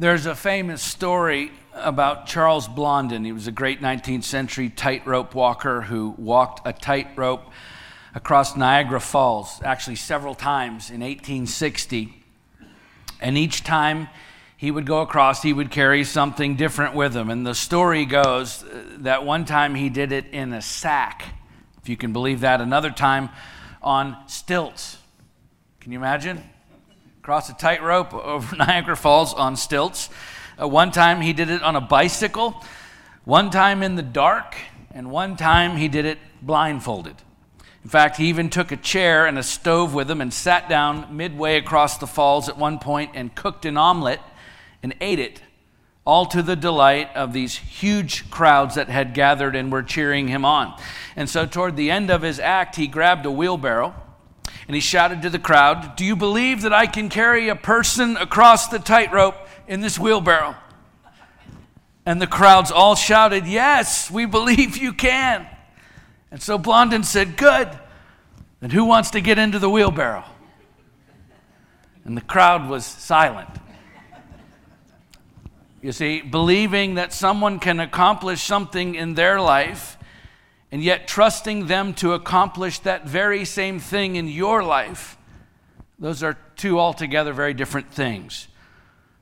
There's a famous story about Charles Blondin. He was a great 19th century tightrope walker who walked a tightrope across Niagara Falls, actually several times in 1860. And each time he would go across, he would carry something different with him. And the story goes uh, that one time he did it in a sack, if you can believe that. Another time on stilts. Can you imagine? Cross a tightrope over Niagara Falls on stilts. Uh, one time he did it on a bicycle, one time in the dark, and one time he did it blindfolded. In fact, he even took a chair and a stove with him and sat down midway across the falls at one point and cooked an omelet and ate it, all to the delight of these huge crowds that had gathered and were cheering him on. And so, toward the end of his act, he grabbed a wheelbarrow and he shouted to the crowd, Do you believe that I can carry a person across the tightrope in this wheelbarrow? And the crowds all shouted, Yes, we believe you can. And so Blondin said, Good. Then who wants to get into the wheelbarrow? And the crowd was silent. You see, believing that someone can accomplish something in their life and yet trusting them to accomplish that very same thing in your life, those are two altogether very different things.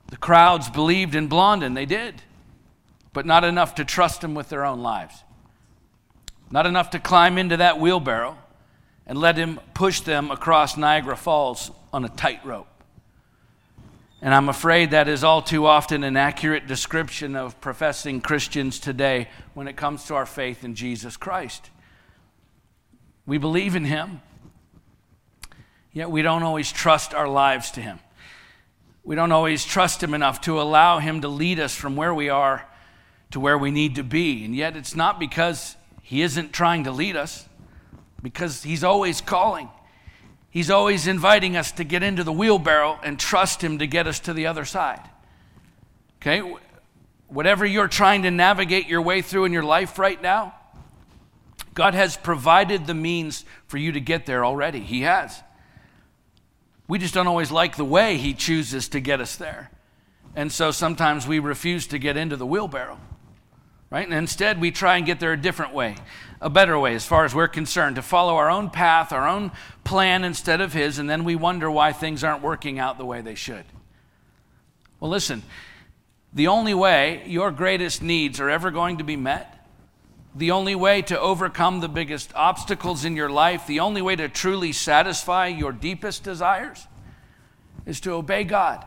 The crowds believed in Blondin, they did, but not enough to trust him with their own lives. Not enough to climb into that wheelbarrow and let him push them across Niagara Falls on a tightrope. And I'm afraid that is all too often an accurate description of professing Christians today when it comes to our faith in Jesus Christ. We believe in Him, yet we don't always trust our lives to Him. We don't always trust Him enough to allow Him to lead us from where we are to where we need to be. And yet it's not because he isn't trying to lead us because He's always calling. He's always inviting us to get into the wheelbarrow and trust Him to get us to the other side. Okay? Whatever you're trying to navigate your way through in your life right now, God has provided the means for you to get there already. He has. We just don't always like the way He chooses to get us there. And so sometimes we refuse to get into the wheelbarrow right? And instead, we try and get there a different way, a better way, as far as we're concerned, to follow our own path, our own plan instead of His, and then we wonder why things aren't working out the way they should. Well, listen, the only way your greatest needs are ever going to be met, the only way to overcome the biggest obstacles in your life, the only way to truly satisfy your deepest desires is to obey God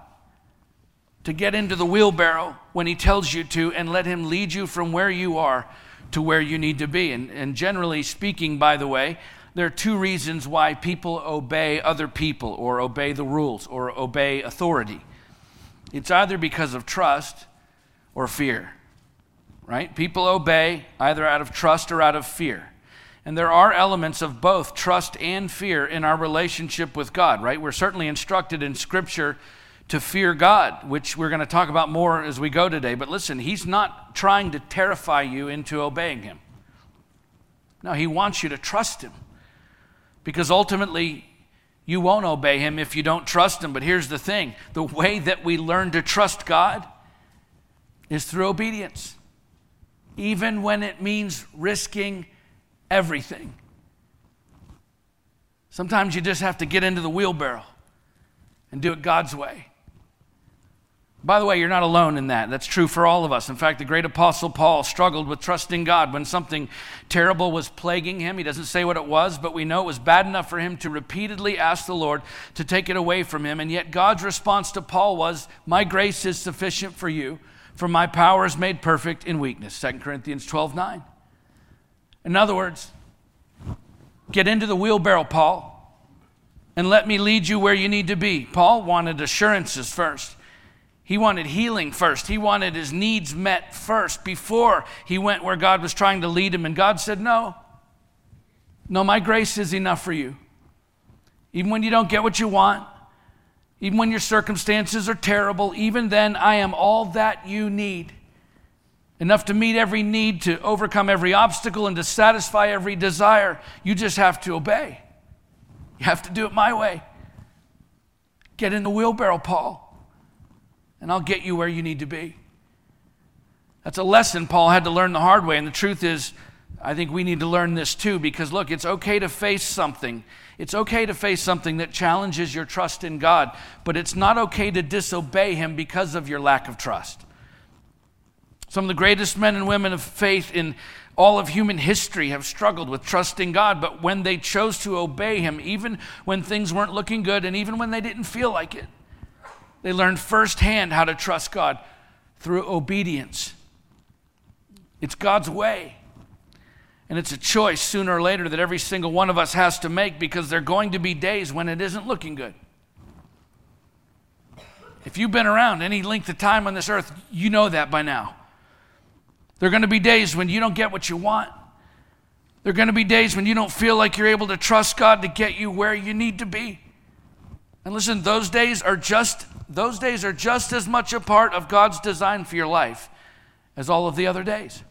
to get into the wheelbarrow when He tells you to and let Him lead you from where you are to where you need to be. And, and generally speaking, by the way, there are two reasons why people obey other people or obey the rules or obey authority. It's either because of trust or fear, right? People obey either out of trust or out of fear. And there are elements of both trust and fear in our relationship with God, right? We're certainly instructed in Scripture to fear God, which we're going to talk about more as we go today. But listen, He's not trying to terrify you into obeying Him. No, He wants you to trust Him. Because ultimately, you won't obey Him if you don't trust Him. But here's the thing the way that we learn to trust God is through obedience, even when it means risking everything. Sometimes you just have to get into the wheelbarrow and do it God's way. By the way, you're not alone in that. That's true for all of us. In fact, the great apostle Paul struggled with trusting God when something terrible was plaguing him. He doesn't say what it was, but we know it was bad enough for him to repeatedly ask the Lord to take it away from him. And yet, God's response to Paul was, My grace is sufficient for you, for my power is made perfect in weakness. 2 Corinthians 12 9. In other words, get into the wheelbarrow, Paul, and let me lead you where you need to be. Paul wanted assurances first. He wanted healing first. He wanted his needs met first before he went where God was trying to lead him. And God said, No, no, my grace is enough for you. Even when you don't get what you want, even when your circumstances are terrible, even then, I am all that you need. Enough to meet every need, to overcome every obstacle, and to satisfy every desire. You just have to obey. You have to do it my way. Get in the wheelbarrow, Paul and I'll get you where you need to be. That's a lesson Paul had to learn the hard way. And the truth is, I think we need to learn this too because look, it's okay to face something. It's okay to face something that challenges your trust in God, but it's not okay to disobey Him because of your lack of trust. Some of the greatest men and women of faith in all of human history have struggled with trusting God, but when they chose to obey Him, even when things weren't looking good and even when they didn't feel like it, they learned firsthand how to trust God through obedience. It's God's way. And it's a choice sooner or later that every single one of us has to make because there are going to be days when it isn't looking good. If you've been around any length of time on this earth, you know that by now. There are going to be days when you don't get what you want. There are going to be days when you don't feel like you're able to trust God to get you where you need to be. And listen, those days are just those days are just as much a part of God's design for your life as all of the other days.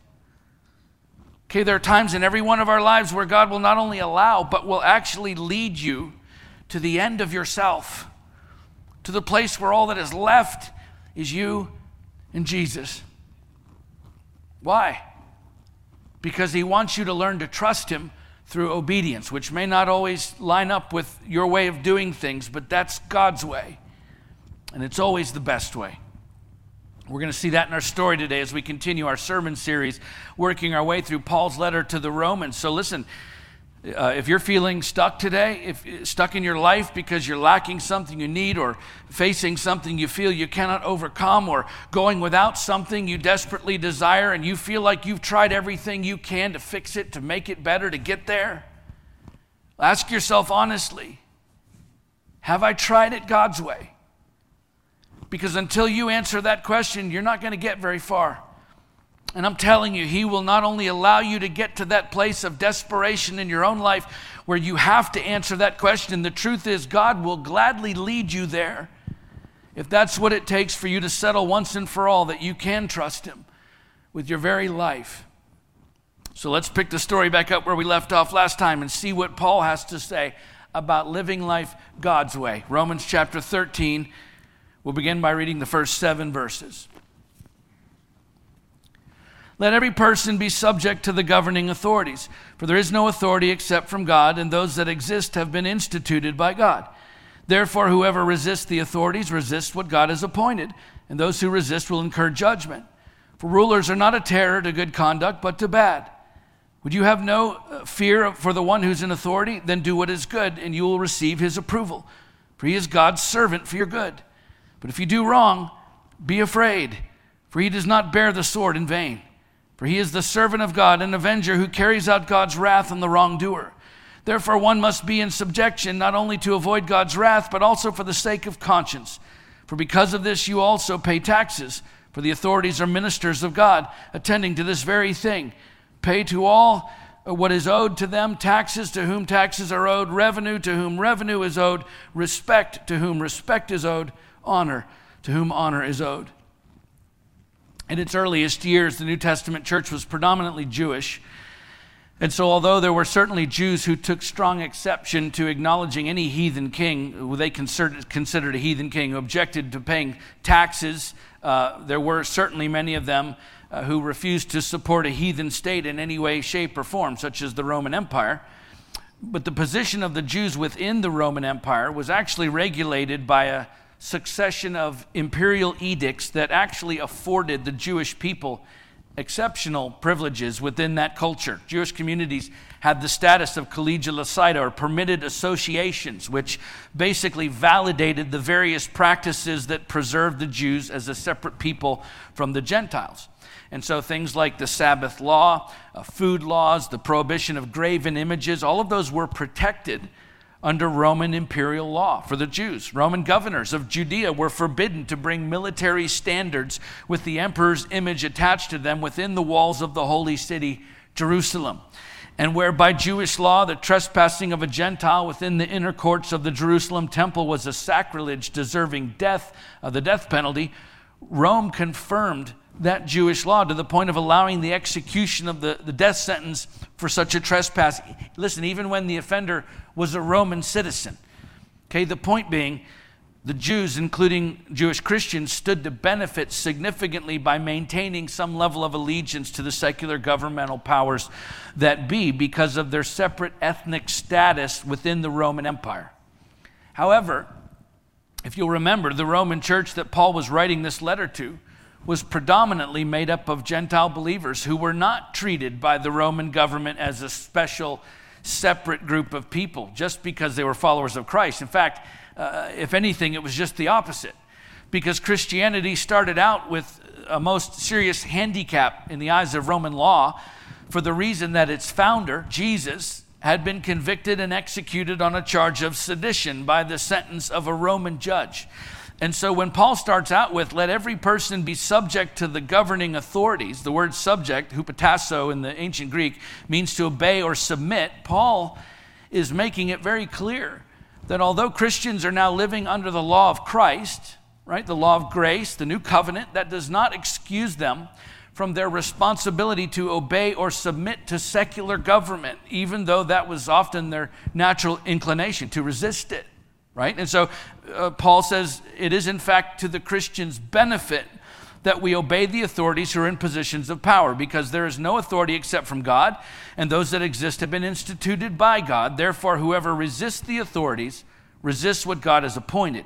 Okay, there are times in every one of our lives where God will not only allow, but will actually lead you to the end of yourself, to the place where all that is left is you and Jesus. Why? Because He wants you to learn to trust Him through obedience, which may not always line up with your way of doing things, but that's God's way. And it's always the best way. We're going to see that in our story today as we continue our sermon series, working our way through Paul's letter to the Romans. So, listen, uh, if you're feeling stuck today, if stuck in your life because you're lacking something you need, or facing something you feel you cannot overcome, or going without something you desperately desire, and you feel like you've tried everything you can to fix it, to make it better, to get there, ask yourself honestly Have I tried it God's way? Because until you answer that question, you're not going to get very far. And I'm telling you, He will not only allow you to get to that place of desperation in your own life where you have to answer that question. The truth is, God will gladly lead you there if that's what it takes for you to settle once and for all that you can trust Him with your very life. So let's pick the story back up where we left off last time and see what Paul has to say about living life God's way. Romans chapter 13 We'll begin by reading the first seven verses. Let every person be subject to the governing authorities, for there is no authority except from God, and those that exist have been instituted by God. Therefore, whoever resists the authorities resists what God has appointed, and those who resist will incur judgment. For rulers are not a terror to good conduct, but to bad. Would you have no uh, fear for the one who's in authority? Then do what is good, and you will receive his approval. For he is God's servant for your good. But if you do wrong, be afraid, for he does not bear the sword in vain. For he is the servant of God, an avenger who carries out God's wrath on the wrongdoer. Therefore, one must be in subjection, not only to avoid God's wrath, but also for the sake of conscience. For because of this, you also pay taxes, for the authorities are ministers of God, attending to this very thing. Pay to all what is owed to them, taxes to whom taxes are owed, revenue to whom revenue is owed, respect to whom respect is owed honor to whom honor is owed. In its earliest years, the New Testament church was predominantly Jewish. And so, although there were certainly Jews who took strong exception to acknowledging any heathen king who they considered, a heathen king, who objected to paying taxes, uh, there were certainly many of them uh, who refused to support a heathen state in any way, shape, or form, such as the Roman Empire. But the position of the Jews within the Roman Empire was actually regulated by a succession of imperial edicts that actually afforded the Jewish people exceptional privileges within that culture. Jewish communities had the status of collegia or permitted associations, which basically validated the various practices that preserved the Jews as a separate people from the Gentiles. And so things like the Sabbath law, uh, food laws, the prohibition of graven images, all of those were protected under Roman imperial law for the Jews. Roman governors of Judea were forbidden to bring military standards with the emperor's image attached to them within the walls of the holy city, Jerusalem. And where by Jewish law the trespassing of a Gentile within the inner courts of the Jerusalem temple was a sacrilege deserving death, uh, the death penalty, Rome confirmed that Jewish law to the point of allowing the execution of the, the death sentence for such a trespass. Listen, even when the offender was a Roman citizen. Okay, the point being, The Jews, including Jewish Christians, stood to benefit significantly by maintaining some level of allegiance to the secular governmental powers that be because of their separate ethnic status within the Roman Empire. However, if you'll remember, the Roman church that Paul was writing this letter to was predominantly made up of Gentile believers who were not treated by the Roman government as a special, separate group of people just because they were followers of Christ. In fact, uh, if anything, it was just the opposite. Because Christianity started out with a most serious handicap in the eyes of Roman law for the reason that its founder, Jesus, had been convicted and executed on a charge of sedition by the sentence of a Roman judge. And so when Paul starts out with, let every person be subject to the governing authorities, the word subject, hupotasso in the ancient Greek, means to obey or submit, Paul is making it very clear that although Christians are now living under the law of Christ, right, the law of grace, the new covenant, that does not excuse them from their responsibility to obey or submit to secular government, even though that was often their natural inclination to resist it, right? And so uh, Paul says it is, in fact, to the Christian's benefit that we obey the authorities who are in positions of power, because there is no authority except from God, and those that exist have been instituted by God. Therefore, whoever resists the authorities resists what God has appointed.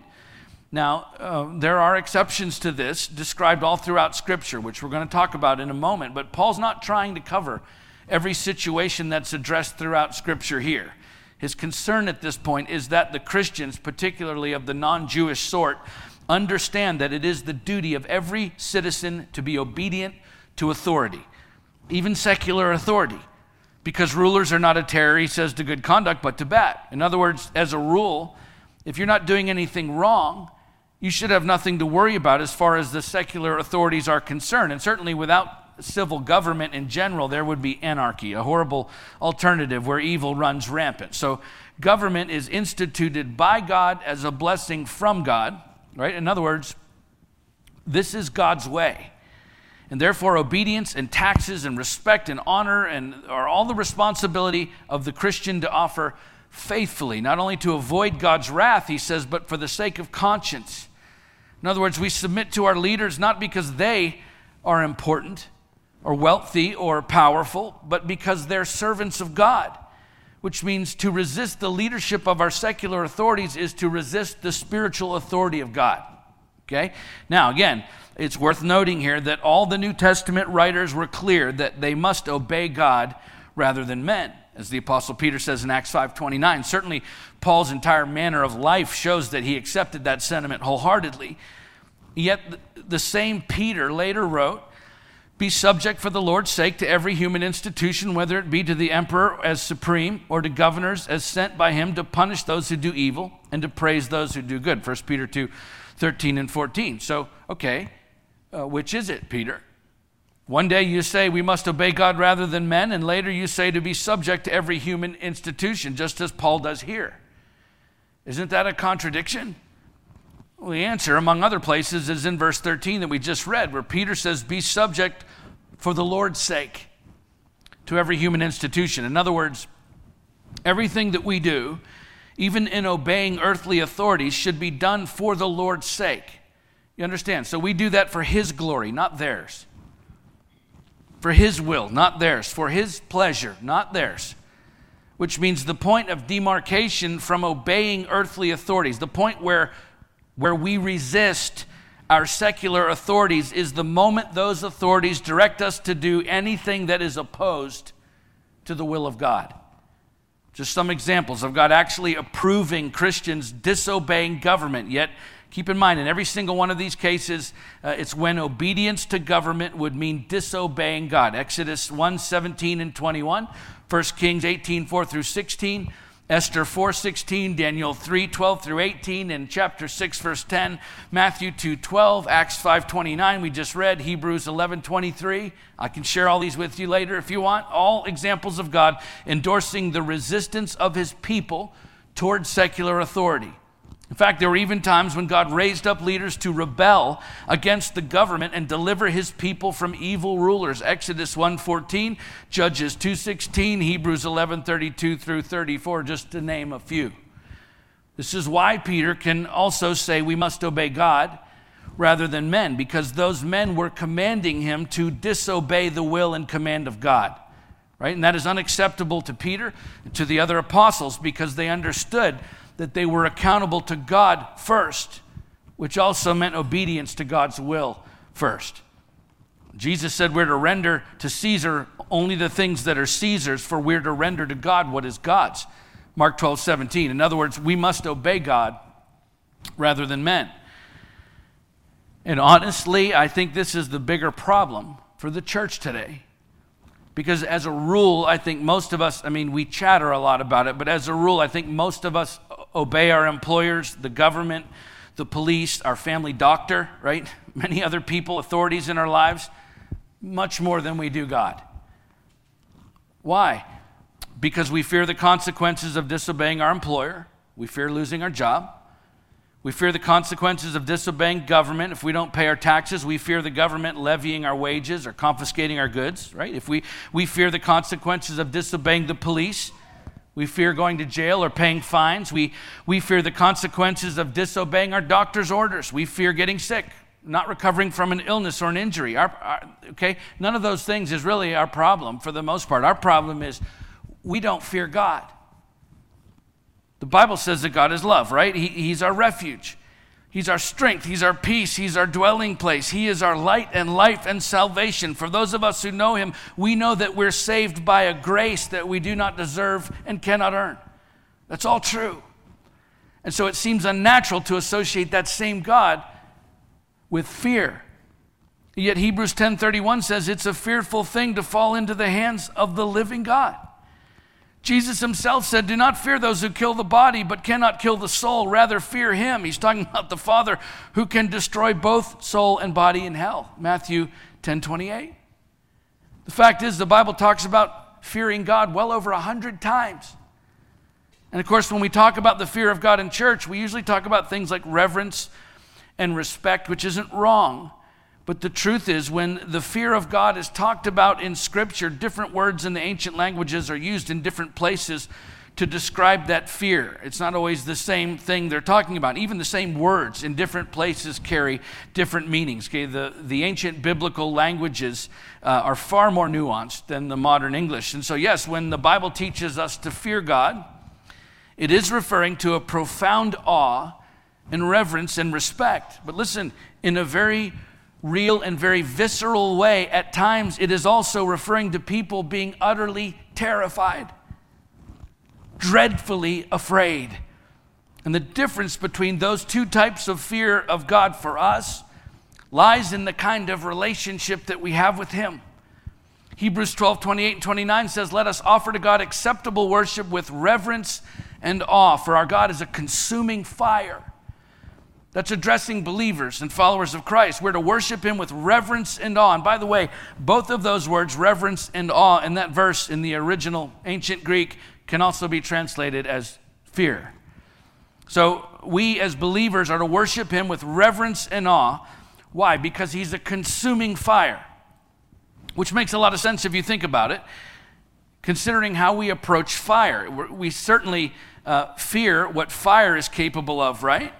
Now, uh, there are exceptions to this described all throughout Scripture, which we're going to talk about in a moment, but Paul's not trying to cover every situation that's addressed throughout Scripture here. His concern at this point is that the Christians, particularly of the non Jewish sort, understand that it is the duty of every citizen to be obedient to authority, even secular authority, because rulers are not a terror, he says, to good conduct, but to bad. In other words, as a rule, if you're not doing anything wrong, you should have nothing to worry about as far as the secular authorities are concerned. And certainly without civil government in general, there would be anarchy, a horrible alternative where evil runs rampant. So, government is instituted by God as a blessing from God right? In other words, this is God's way. And therefore, obedience and taxes and respect and honor and are all the responsibility of the Christian to offer faithfully, not only to avoid God's wrath, he says, but for the sake of conscience. In other words, we submit to our leaders not because they are important or wealthy or powerful, but because they're servants of God which means to resist the leadership of our secular authorities is to resist the spiritual authority of God. Okay? Now, again, it's worth noting here that all the New Testament writers were clear that they must obey God rather than men. As the apostle Peter says in Acts 5:29, certainly Paul's entire manner of life shows that he accepted that sentiment wholeheartedly. Yet the same Peter later wrote be subject for the Lord's sake to every human institution, whether it be to the emperor as supreme or to governors as sent by him to punish those who do evil and to praise those who do good. 1 Peter 2 13 and 14. So, okay, uh, which is it, Peter? One day you say we must obey God rather than men, and later you say to be subject to every human institution, just as Paul does here. Isn't that a contradiction? The answer, among other places, is in verse 13 that we just read, where Peter says, Be subject for the Lord's sake to every human institution. In other words, everything that we do, even in obeying earthly authorities, should be done for the Lord's sake. You understand? So we do that for His glory, not theirs. For His will, not theirs. For His pleasure, not theirs. Which means the point of demarcation from obeying earthly authorities, the point where where we resist our secular authorities is the moment those authorities direct us to do anything that is opposed to the will of God. Just some examples of God actually approving Christians disobeying government, yet keep in mind in every single one of these cases uh, it's when obedience to government would mean disobeying god exodus 1 17 and 21 1 kings 18 4 through 16 Esther 4:16, Daniel 3:12 through 18 and chapter 6 verse 10, Matthew 2:12, Acts 5:29 we just read, Hebrews 11:23. I can share all these with you later if you want. All examples of God endorsing the resistance of his people towards secular authority. In fact, there were even times when God raised up leaders to rebel against the government and deliver his people from evil rulers. Exodus 1:14, Judges 2:16, Hebrews 11:32 through 34 just to name a few. This is why Peter can also say we must obey God rather than men, because those men were commanding him to disobey the will and command of God. Right? And that is unacceptable to Peter, to the other apostles, because they understood that they were accountable to God first, which also meant obedience to God's will first. Jesus said we're to render to Caesar only the things that are Caesar's, for we're to render to God what is God's. Mark 12, 17. In other words, we must obey God rather than men. And honestly, I think this is the bigger problem for the church today. Because as a rule, I think most of us, I mean, we chatter a lot about it, but as a rule, I think most of us obey our employers, the government, the police, our family doctor, right? Many other people, authorities in our lives, much more than we do God. Why? Because we fear the consequences of disobeying our employer, we fear losing our job. We fear the consequences of disobeying government. If we don't pay our taxes, we fear the government levying our wages or confiscating our goods, right? If we, we fear the consequences of disobeying the police, we fear going to jail or paying fines. We, we fear the consequences of disobeying our doctor's orders. We fear getting sick, not recovering from an illness or an injury. Our, our, okay? None of those things is really our problem for the most part. Our problem is we don't fear God. The Bible says that God is love, right? He, he's our refuge. He's our strength. He's our peace. He's our dwelling place. He is our light and life and salvation. For those of us who know Him, we know that we're saved by a grace that we do not deserve and cannot earn. That's all true. And so it seems unnatural to associate that same God with fear. Yet Hebrews 10:31 says it's a fearful thing to fall into the hands of the living God. Jesus himself said, Do not fear those who kill the body, but cannot kill the soul. Rather, fear him. He's talking about the Father who can destroy both soul and body in hell. Matthew 10 28. The fact is, the Bible talks about fearing God well over a hundred times. And of course, when we talk about the fear of God in church, we usually talk about things like reverence and respect, which isn't wrong. But the truth is, when the fear of God is talked about in Scripture, different words in the ancient languages are used in different places to describe that fear. It's not always the same thing they're talking about. Even the same words in different places carry different meanings. Okay, the, the ancient biblical languages uh, are far more nuanced than the modern English. And so, yes, when the Bible teaches us to fear God, it is referring to a profound awe and reverence and respect. But listen, in a very real and very visceral way, at times it is also referring to people being utterly terrified, dreadfully afraid. And the difference between those two types of fear of God for us lies in the kind of relationship that we have with Him. Hebrews 12, 28 and 29 says, Let us offer to God acceptable worship with reverence and awe, for our God is a consuming fire. That's addressing believers and followers of Christ. We're to worship Him with reverence and awe. And by the way, both of those words, reverence and awe, in that verse in the original ancient Greek can also be translated as fear. So we as believers are to worship Him with reverence and awe. Why? Because He's a consuming fire, which makes a lot of sense if you think about it, considering how we approach fire. We certainly uh, fear what fire is capable of, right?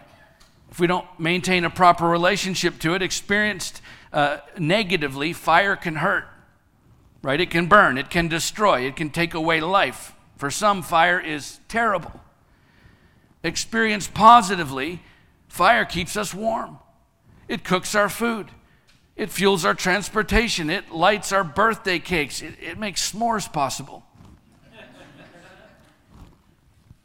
If we don't maintain a proper relationship to it, experienced uh, negatively, fire can hurt, right? It can burn, it can destroy, it can take away life. For some, fire is terrible. Experienced positively, fire keeps us warm, it cooks our food. It fuels our transportation. It lights our birthday cakes. It, it makes s'mores possible.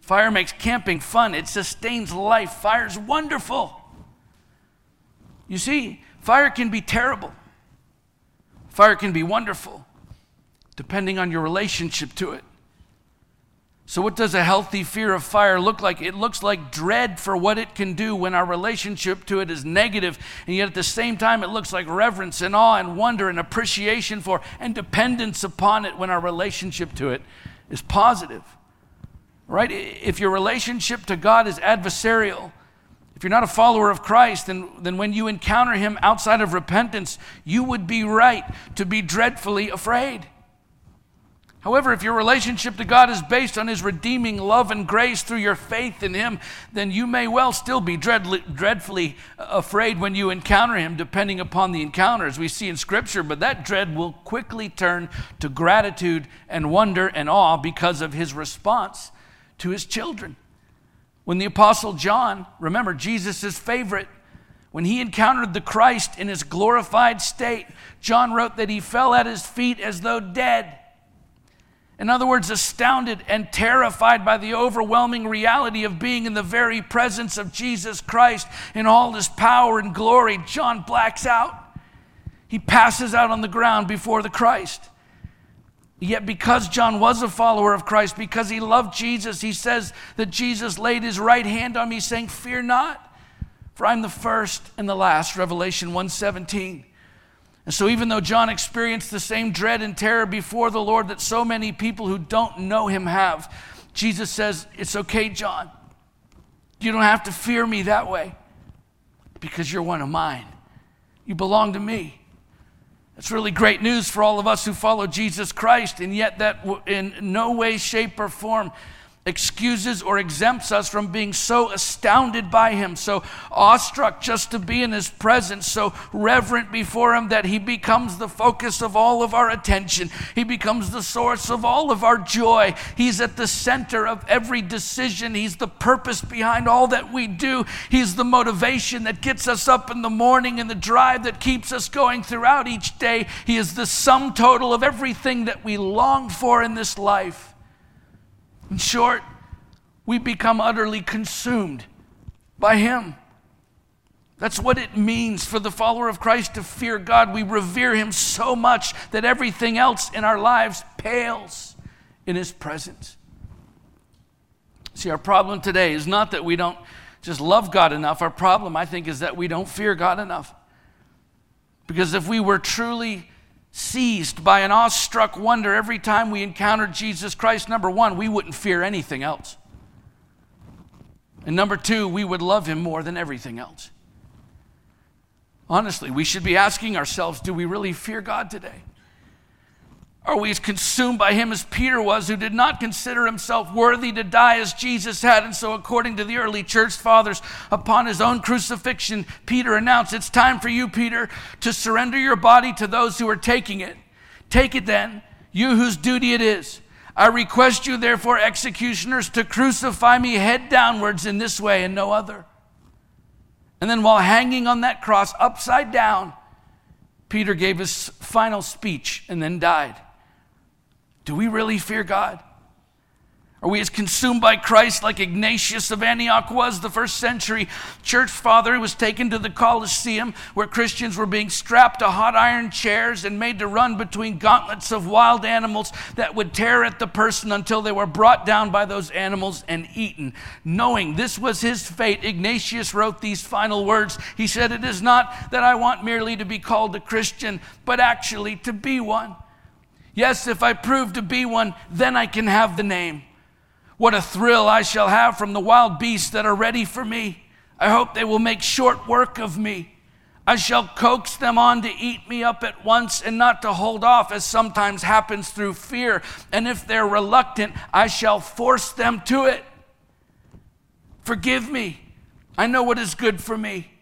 Fire makes camping fun, it sustains life. Fire's wonderful. You see, fire can be terrible, fire can be wonderful, depending on your relationship to it. So, what does a healthy fear of fire look like? It looks like dread for what it can do when our relationship to it is negative, and yet at the same time, it looks like reverence and awe and wonder and appreciation for and dependence upon it when our relationship to it is positive right? If your relationship to God is adversarial, if you're not a follower of Christ, then, then when you encounter Him outside of repentance, you would be right to be dreadfully afraid. However, if your relationship to God is based on His redeeming love and grace through your faith in Him, then you may well still be dread, dreadfully uh, afraid when you encounter Him, depending upon the encounters we see in Scripture. But that dread will quickly turn to gratitude and wonder and awe because of His response to His children. When the Apostle John, remember, Jesus' favorite, when he encountered the Christ in his glorified state, John wrote that he fell at his feet as though dead. In other words, astounded and terrified by the overwhelming reality of being in the very presence of Jesus Christ in all his power and glory, John blacks out. He passes out on the ground before the Christ. Yet, because John was a follower of Christ, because he loved Jesus, he says that Jesus laid his right hand on me, saying, Fear not, for I'm the first and the last. Revelation 117. And so, even though John experienced the same dread and terror before the Lord that so many people who don't know him have, Jesus says, It's okay, John. You don't have to fear me that way because you're one of mine. You belong to me. That's really great news for all of us who follow Jesus Christ, and yet that in no way, shape, or form excuses or exempts us from being so astounded by him, so awestruck just to be in his presence, so reverent before him that he becomes the focus of all of our attention. He becomes the source of all of our joy. He's at the center of every decision. He's the purpose behind all that we do. He's the motivation that gets us up in the morning and the drive that keeps us going throughout each day. He is the sum total of everything that we long for in this life. In short, we become utterly consumed by Him. That's what it means for the follower of Christ to fear God. We revere Him so much that everything else in our lives pales in His presence. See, our problem today is not that we don't just love God enough. Our problem, I think, is that we don't fear God enough. Because if we were truly seized by an awestruck wonder every time we encountered Jesus Christ, number one, we wouldn't fear anything else. And number two, we would love him more than everything else. Honestly, we should be asking ourselves do we really fear God today? Are we as consumed by him as Peter was, who did not consider himself worthy to die as Jesus had? And so, according to the early church fathers, upon his own crucifixion, Peter announced, It's time for you, Peter, to surrender your body to those who are taking it. Take it then, you whose duty it is. I request you, therefore, executioners, to crucify me head downwards in this way and no other. And then, while hanging on that cross upside down, Peter gave his final speech and then died. Do we really fear God? Are we as consumed by Christ like Ignatius of Antioch was, the first century church father who was taken to the Colosseum where Christians were being strapped to hot iron chairs and made to run between gauntlets of wild animals that would tear at the person until they were brought down by those animals and eaten? Knowing this was his fate, Ignatius wrote these final words. He said, It is not that I want merely to be called a Christian, but actually to be one. Yes, if I prove to be one, then I can have the name. What a thrill I shall have from the wild beasts that are ready for me. I hope they will make short work of me. I shall coax them on to eat me up at once and not to hold off, as sometimes happens through fear. And if they're reluctant, I shall force them to it. Forgive me. I know what is good for me.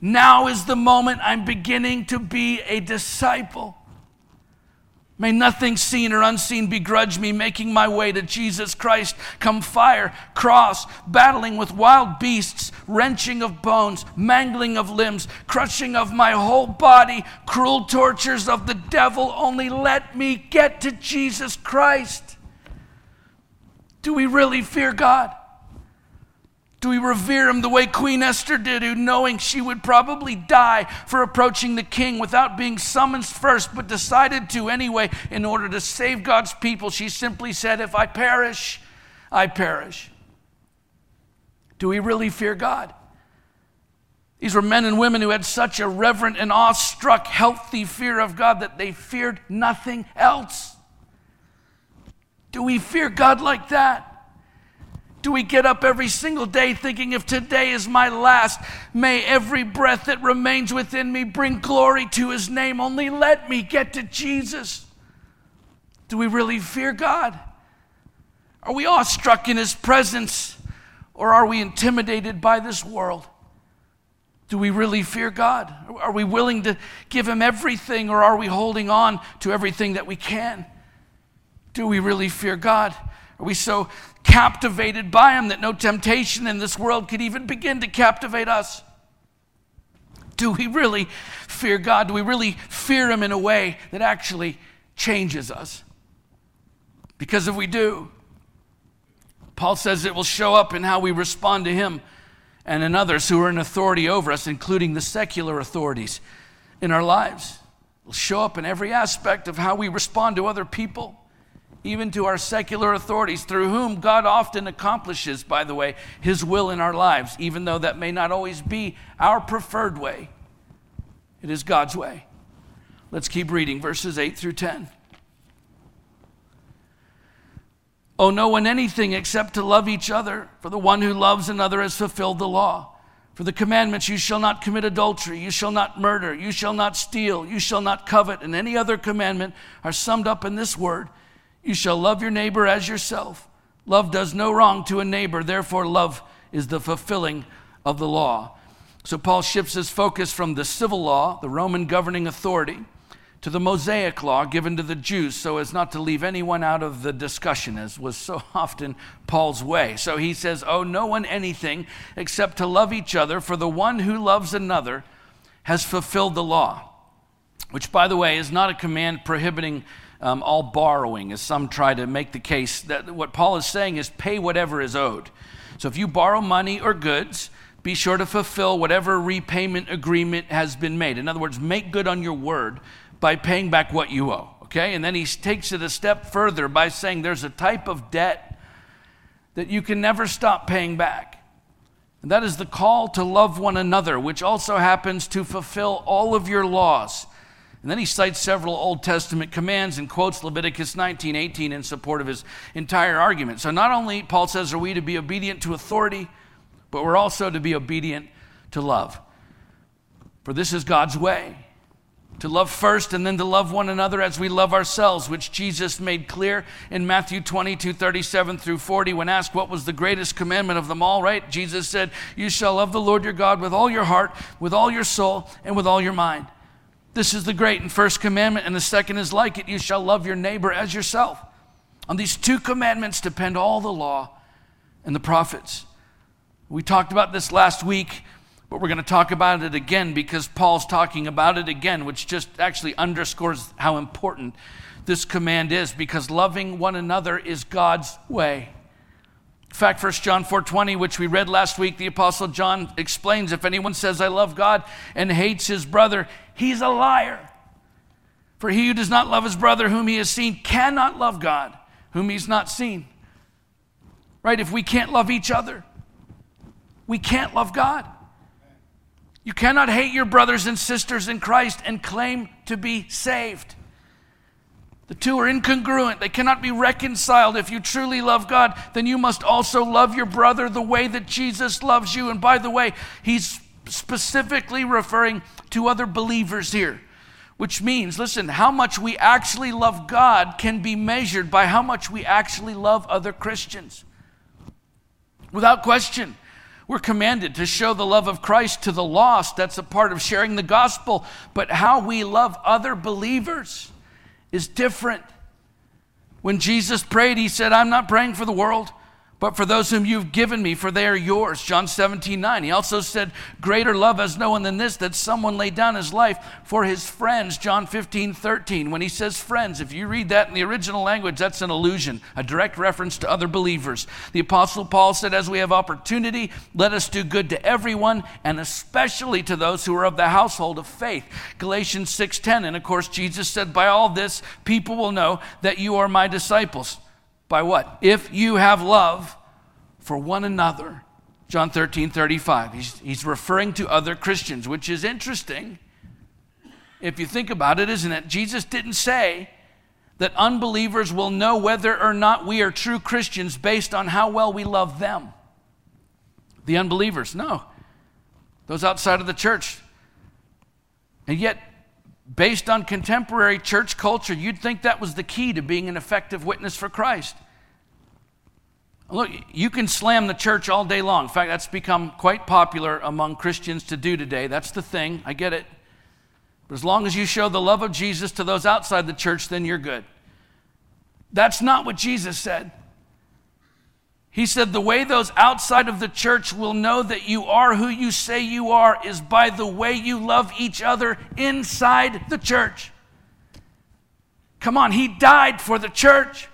Now is the moment I'm beginning to be a disciple. May nothing seen or unseen begrudge me making my way to Jesus Christ. Come fire, cross, battling with wild beasts, wrenching of bones, mangling of limbs, crushing of my whole body, cruel tortures of the devil. Only let me get to Jesus Christ. Do we really fear God? Do we revere him the way Queen Esther did, who, knowing she would probably die for approaching the king without being summoned first, but decided to anyway in order to save God's people? She simply said, If I perish, I perish. Do we really fear God? These were men and women who had such a reverent and awestruck, healthy fear of God that they feared nothing else. Do we fear God like that? Do we get up every single day thinking, if today is my last, may every breath that remains within me bring glory to his name? Only let me get to Jesus. Do we really fear God? Are we awestruck in His presence or are we intimidated by this world? Do we really fear God? Are we willing to give Him everything or are we holding on to everything that we can? Do we really fear God? Are we so captivated by Him that no temptation in this world could even begin to captivate us? Do we really fear God? Do we really fear Him in a way that actually changes us? Because if we do, Paul says it will show up in how we respond to Him and in others who are in authority over us, including the secular authorities in our lives. It will show up in every aspect of how we respond to other people even to our secular authorities, through whom God often accomplishes, by the way, His will in our lives, even though that may not always be our preferred way. It is God's way. Let's keep reading verses 8 through 10. Owe no one anything except to love each other, for the one who loves another has fulfilled the law. For the commandments, you shall not commit adultery, you shall not murder, you shall not steal, you shall not covet, and any other commandment are summed up in this word you shall love your neighbor as yourself. Love does no wrong to a neighbor, therefore, love is the fulfilling of the law. So, Paul shifts his focus from the civil law, the Roman governing authority, to the Mosaic law given to the Jews so as not to leave anyone out of the discussion, as was so often Paul's way. So he says, Oh, no one anything except to love each other, for the one who loves another has fulfilled the law. Which, by the way, is not a command prohibiting um, all borrowing, as some try to make the case that what Paul is saying is pay whatever is owed. So if you borrow money or goods, be sure to fulfill whatever repayment agreement has been made. In other words, make good on your word by paying back what you owe. Okay? And then he takes it a step further by saying there's a type of debt that you can never stop paying back. And that is the call to love one another, which also happens to fulfill all of your laws. And then he cites several Old Testament commands and quotes Leviticus 19, 18 in support of his entire argument. So not only, Paul says, are we to be obedient to authority, but we're also to be obedient to love. For this is God's way to love first and then to love one another as we love ourselves, which Jesus made clear in Matthew 22, 37 through 40. When asked what was the greatest commandment of them all, right? Jesus said, You shall love the Lord your God with all your heart, with all your soul, and with all your mind. This is the great and first commandment, and the second is like it you shall love your neighbor as yourself. On these two commandments depend all the law and the prophets. We talked about this last week, but we're going to talk about it again because Paul's talking about it again, which just actually underscores how important this command is because loving one another is God's way. In fact, 1 John 4:20, which we read last week, the apostle John explains if anyone says I love God and hates his brother, he's a liar. For he who does not love his brother whom he has seen cannot love God whom he's not seen. Right? If we can't love each other, we can't love God. You cannot hate your brothers and sisters in Christ and claim to be saved. The two are incongruent. They cannot be reconciled. If you truly love God, then you must also love your brother the way that Jesus loves you. And by the way, he's specifically referring to other believers here, which means, listen, how much we actually love God can be measured by how much we actually love other Christians. Without question. We're commanded to show the love of Christ to the lost. That's a part of sharing the gospel. But how we love other believers is different. When Jesus prayed, he said, I'm not praying for the world, but for those whom you've given me, for they are yours. John 17, 9. He also said, Greater love has no one than this, that someone laid down his life for his friends. John 15, 13. When he says friends, if you read that in the original language, that's an allusion, a direct reference to other believers. The Apostle Paul said, As we have opportunity, let us do good to everyone, and especially to those who are of the household of faith. Galatians 6, 10. And of course, Jesus said, By all this, people will know that you are my disciples. By what? If you have love for one another. John 13, 35. He's, he's referring to other Christians, which is interesting if you think about it, isn't it? Jesus didn't say that unbelievers will know whether or not we are true Christians based on how well we love them. The unbelievers, no. Those outside of the church. And yet, based on contemporary church culture, you'd think that was the key to being an effective witness for Christ. Look, you can slam the church all day long. In fact, that's become quite popular among Christians to do today. That's the thing. I get it. But as long as you show the love of Jesus to those outside the church, then you're good. That's not what Jesus said. He said, The way those outside of the church will know that you are who you say you are is by the way you love each other inside the church. Come on, He died for the church.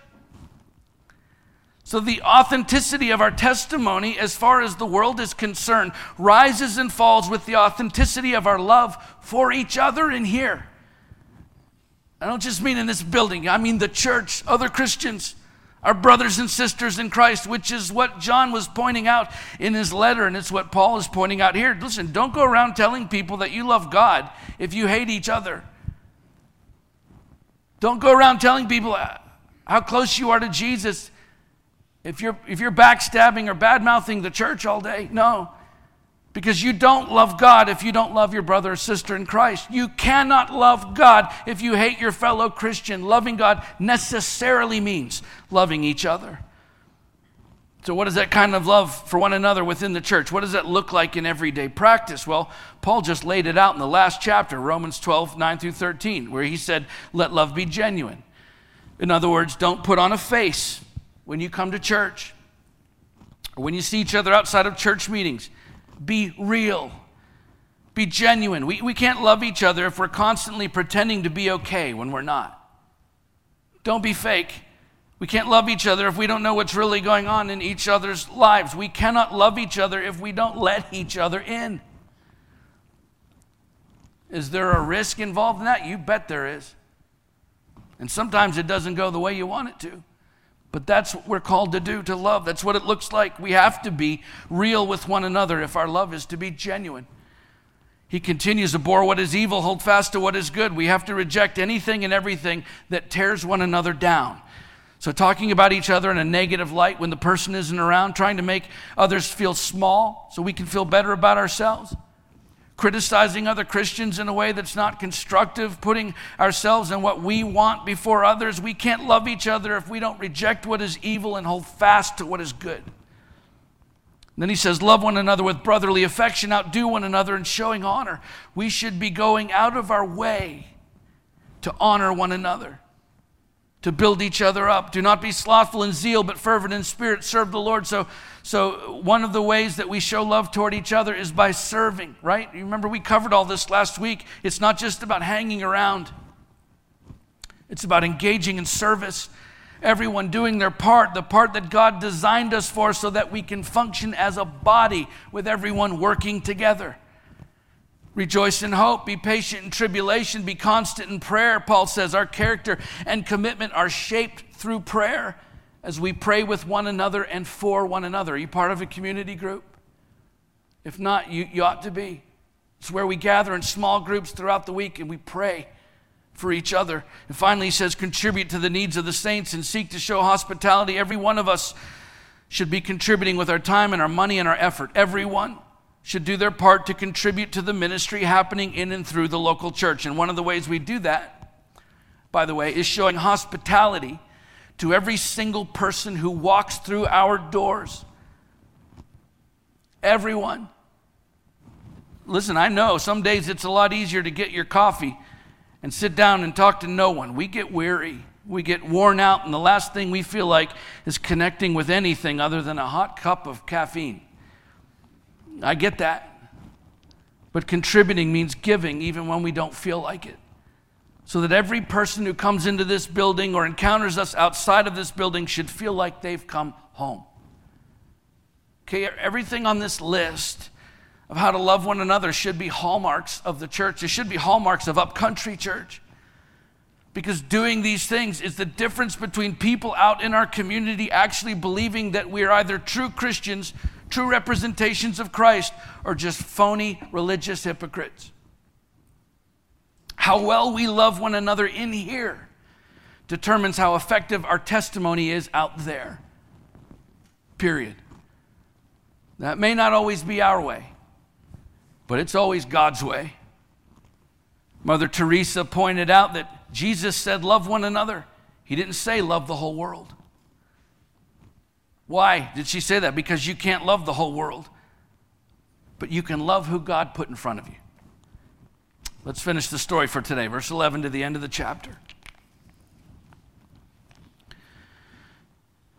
So, the authenticity of our testimony, as far as the world is concerned, rises and falls with the authenticity of our love for each other in here. I don't just mean in this building, I mean the church, other Christians, our brothers and sisters in Christ, which is what John was pointing out in his letter, and it's what Paul is pointing out here. Listen, don't go around telling people that you love God if you hate each other. Don't go around telling people uh, how close you are to Jesus if you're, if you're backstabbing or bad mouthing the church all day, no. Because you don't love God if you don't love your brother or sister in Christ. You cannot love God if you hate your fellow Christian. Loving God necessarily means loving each other. So, what is that kind of love for one another within the church? What does that look like in everyday practice? Well, Paul just laid it out in the last chapter, Romans 12, 9 through 13, where he said, Let love be genuine. In other words, don't put on a face when you come to church or when you see each other outside of church meetings. Be real. Be genuine. We, we can't love each other if we're constantly pretending to be okay when we're not. Don't be fake. We can't love each other if we don't know what's really going on in each other's lives. We cannot love each other if we don't let each other in. Is there a risk involved in that? You bet there is. And sometimes it doesn't go the way you want it to. But that's what we're called to do, to love. That's what it looks like. We have to be real with one another if our love is to be genuine. He continues, abhor what is evil, hold fast to what is good. We have to reject anything and everything that tears one another down. So, talking about each other in a negative light when the person isn't around, trying to make others feel small so we can feel better about ourselves criticizing other Christians in a way that's not constructive, putting ourselves and what we want before others. We can't love each other if we don't reject what is evil and hold fast to what is good. then he says, Love one another with brotherly affection, outdo one another in showing honor. We should be going out of our way to honor one another to build each other up. Do not be slothful in zeal, but fervent in spirit. Serve the Lord. So, so one of the ways that we show love toward each other is by serving, right? You remember we covered all this last week. It's not just about hanging around, it's about engaging in service. Everyone doing their part, the part that God designed us for, so that we can function as a body with everyone working together. Rejoice in hope, be patient in tribulation, be constant in prayer. Paul says our character and commitment are shaped through prayer as we pray with one another and for one another. Are you part of a community group? If not, you, you ought to be. It's where we gather in small groups throughout the week and we pray for each other. And finally, he says, contribute to the needs of the saints and seek to show hospitality. Every one of us should be contributing with our time and our money and our effort. Everyone should do their part to contribute to the ministry happening in and through the local church. And one of the ways we do that, by the way, is showing hospitality to every single person who walks through our doors. Everyone. Listen, I know some days it's a lot easier to get your coffee and sit down and talk to no one. We get weary, we get worn out, and the last thing we feel like is connecting with anything other than a hot cup of caffeine. I get that. But contributing means giving even when we don't feel like it. So that every person who comes into this building or encounters us outside of this building should feel like they've come home. Okay, everything on this list of how to love one another should be hallmarks of the church. It should be hallmarks of upcountry church. Because doing these things is the difference between people out in our community actually believing that we are either true Christians true representations of Christ or just phony religious hypocrites. How well we love one another in here determines how effective our testimony is out there. Period. That may not always be our way, but it's always God's way. Mother Teresa pointed out that Jesus said, Love one another. He didn't say, Love the whole world. Why did she say that? Because you can't love the whole world, but you can love who God put in front of you. Let's finish the story for today, verse 11 to the end of the chapter.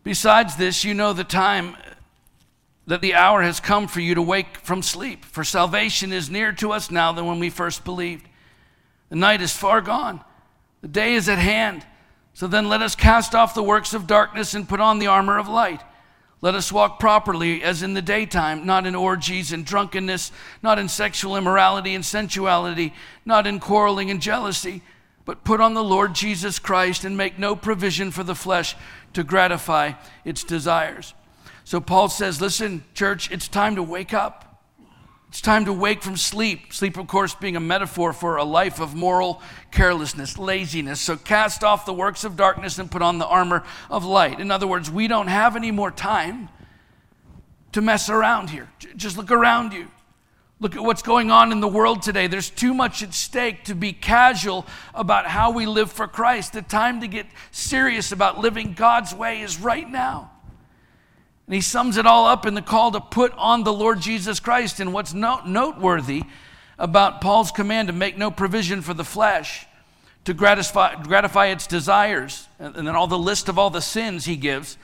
Besides this, you know the time that the hour has come for you to wake from sleep, for salvation is nearer to us now than when we first believed. The night is far gone, the day is at hand. So then let us cast off the works of darkness and put on the armor of light. Let us walk properly as in the daytime, not in orgies and drunkenness, not in sexual immorality and sensuality, not in quarreling and jealousy, but put on the Lord Jesus Christ and make no provision for the flesh to gratify its desires. So Paul says, Listen, church, it's time to wake up. It's time to wake from sleep. Sleep, of course, being a metaphor for a life of moral carelessness, laziness. So cast off the works of darkness and put on the armor of light. In other words, we don't have any more time to mess around here. Just look around you. Look at what's going on in the world today. There's too much at stake to be casual about how we live for Christ. The time to get serious about living God's way is right now. And he sums it all up in the call to put on the Lord Jesus Christ. And what's noteworthy about Paul's command to make no provision for the flesh, to gratify, gratify its desires, and then all the list of all the sins he gives,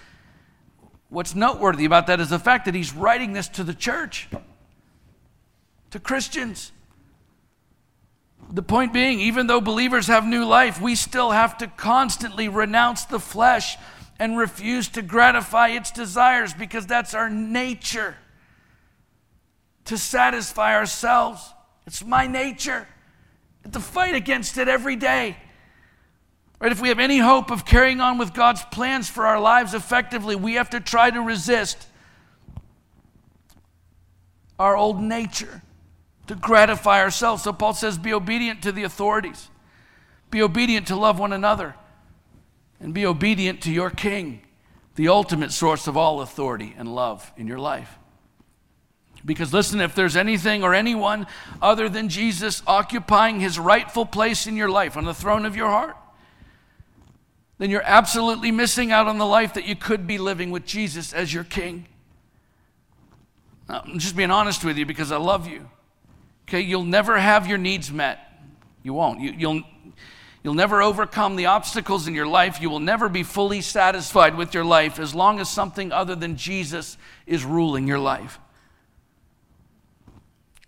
what's noteworthy about that is the fact that he's writing this to the church, to Christians. The point being, even though believers have new life, we still have to constantly renounce the flesh and refuse to gratify its desires because that's our nature to satisfy ourselves. It's my nature. To fight against it every day. Right? If we have any hope of carrying on with God's plans for our lives effectively, we have to try to resist our old nature to gratify ourselves. So Paul says, be obedient to the authorities, be obedient to love one another and be obedient to your King, the ultimate source of all authority and love in your life. Because listen, if there's anything or anyone other than Jesus occupying his rightful place in your life on the throne of your heart, then you're absolutely missing out on the life that you could be living with Jesus as your king. I'm just being honest with you because I love you. Okay, you'll never have your needs met. You won't. You, will You'll never overcome the obstacles in your life. You will never be fully satisfied with your life as long as something other than Jesus is ruling your life.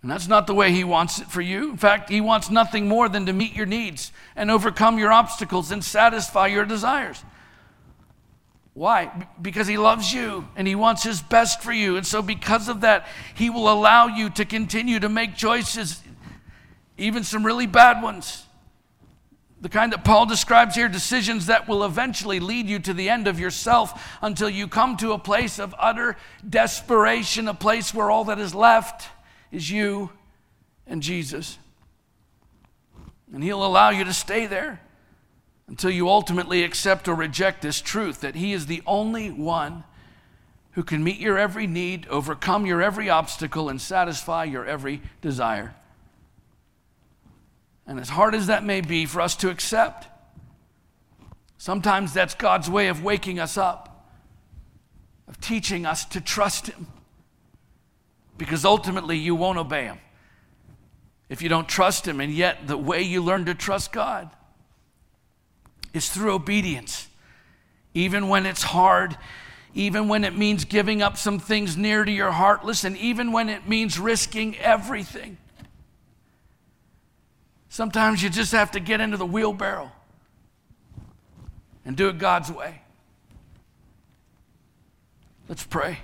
And that's not the way He wants it for you. In fact, He wants nothing more than to meet your needs and overcome your obstacles and satisfy your desires. Why? Because He loves you and He wants His best for you. And so, because of that, He will allow you to continue to make choices, even some really bad ones the kind that Paul describes here decisions that will eventually lead you to the end of yourself until you come to a place of utter desperation, a place where all that is left is you and Jesus. And He'll allow you to stay there until you ultimately accept or reject this truth that He is the only one who can meet your every need, overcome your every obstacle, and satisfy your every desire. And as hard as that may be for us to accept, sometimes that's God's way of waking us up, of teaching us to trust Him. Because ultimately, you won't obey Him if you don't trust Him. And yet, the way you learn to trust God is through obedience, even when it's hard. Even when it means giving up some things near to your heart. Listen, even when it means risking everything. Sometimes you just have to get into the wheelbarrow and do it God's way. Let's pray.